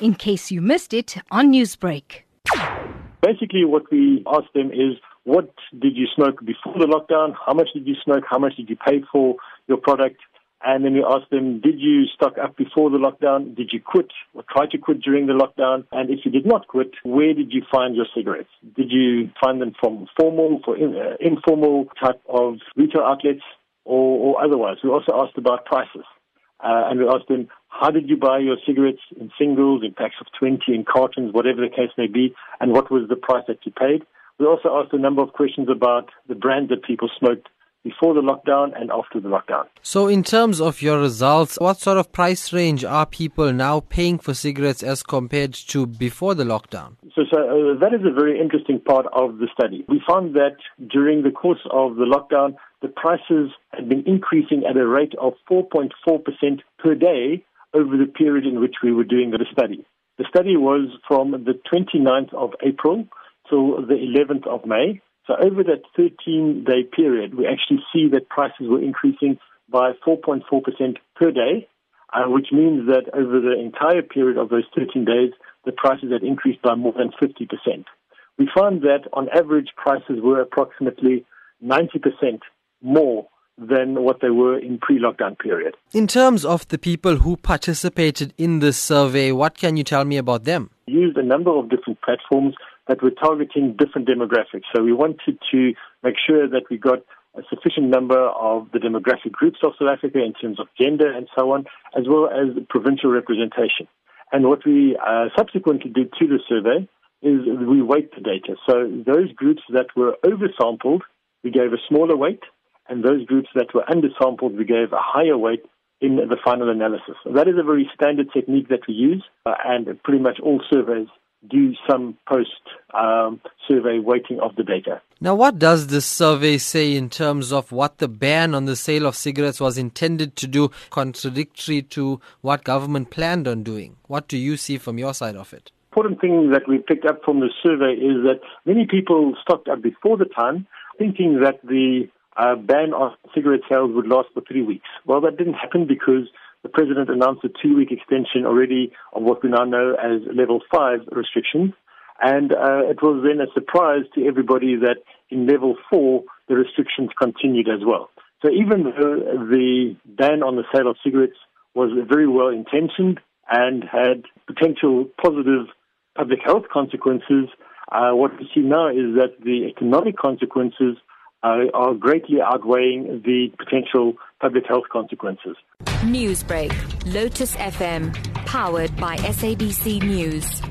in case you missed it on Newsbreak. Basically, what we asked them is what did you smoke before the lockdown? How much did you smoke? How much did you pay for your product? And then we asked them, did you stock up before the lockdown? Did you quit or try to quit during the lockdown? And if you did not quit, where did you find your cigarettes? Did you find them from formal, for uh, informal type of retail outlets or, or otherwise? We also asked about prices. Uh, and we asked them, how did you buy your cigarettes in singles, in packs of 20, in cartons, whatever the case may be, and what was the price that you paid? We also asked a number of questions about the brand that people smoked before the lockdown and after the lockdown. So, in terms of your results, what sort of price range are people now paying for cigarettes as compared to before the lockdown? So, so uh, that is a very interesting part of the study. We found that during the course of the lockdown, the prices had been increasing at a rate of 4.4% per day over the period in which we were doing the study. The study was from the 29th of April till the 11th of May. So over that 13 day period, we actually see that prices were increasing by 4.4% per day, uh, which means that over the entire period of those 13 days, the prices had increased by more than 50%. We found that on average prices were approximately 90% more than what they were in pre-lockdown period. In terms of the people who participated in this survey, what can you tell me about them? Used a number of different platforms that were targeting different demographics. So we wanted to make sure that we got a sufficient number of the demographic groups of South Africa in terms of gender and so on, as well as provincial representation. And what we uh, subsequently did to the survey is we weight the data. So those groups that were oversampled, we gave a smaller weight, and those groups that were undersampled, we gave a higher weight in the final analysis. So That is a very standard technique that we use, uh, and pretty much all surveys do some post um, survey weighting of the data. Now, what does this survey say in terms of what the ban on the sale of cigarettes was intended to do, contradictory to what government planned on doing? What do you see from your side of it? Important thing that we picked up from the survey is that many people stocked up before the time, thinking that the uh, ban on cigarette sales would last for three weeks. Well, that didn't happen because the president announced a two-week extension already of what we now know as level five restrictions. And uh, it was then a surprise to everybody that in level four, the restrictions continued as well. So even though the ban on the sale of cigarettes was very well intentioned and had potential positive public health consequences, uh, what we see now is that the economic consequences uh, are greatly outweighing the potential public health consequences. Newsbreak, Lotus FM, powered by SABC News.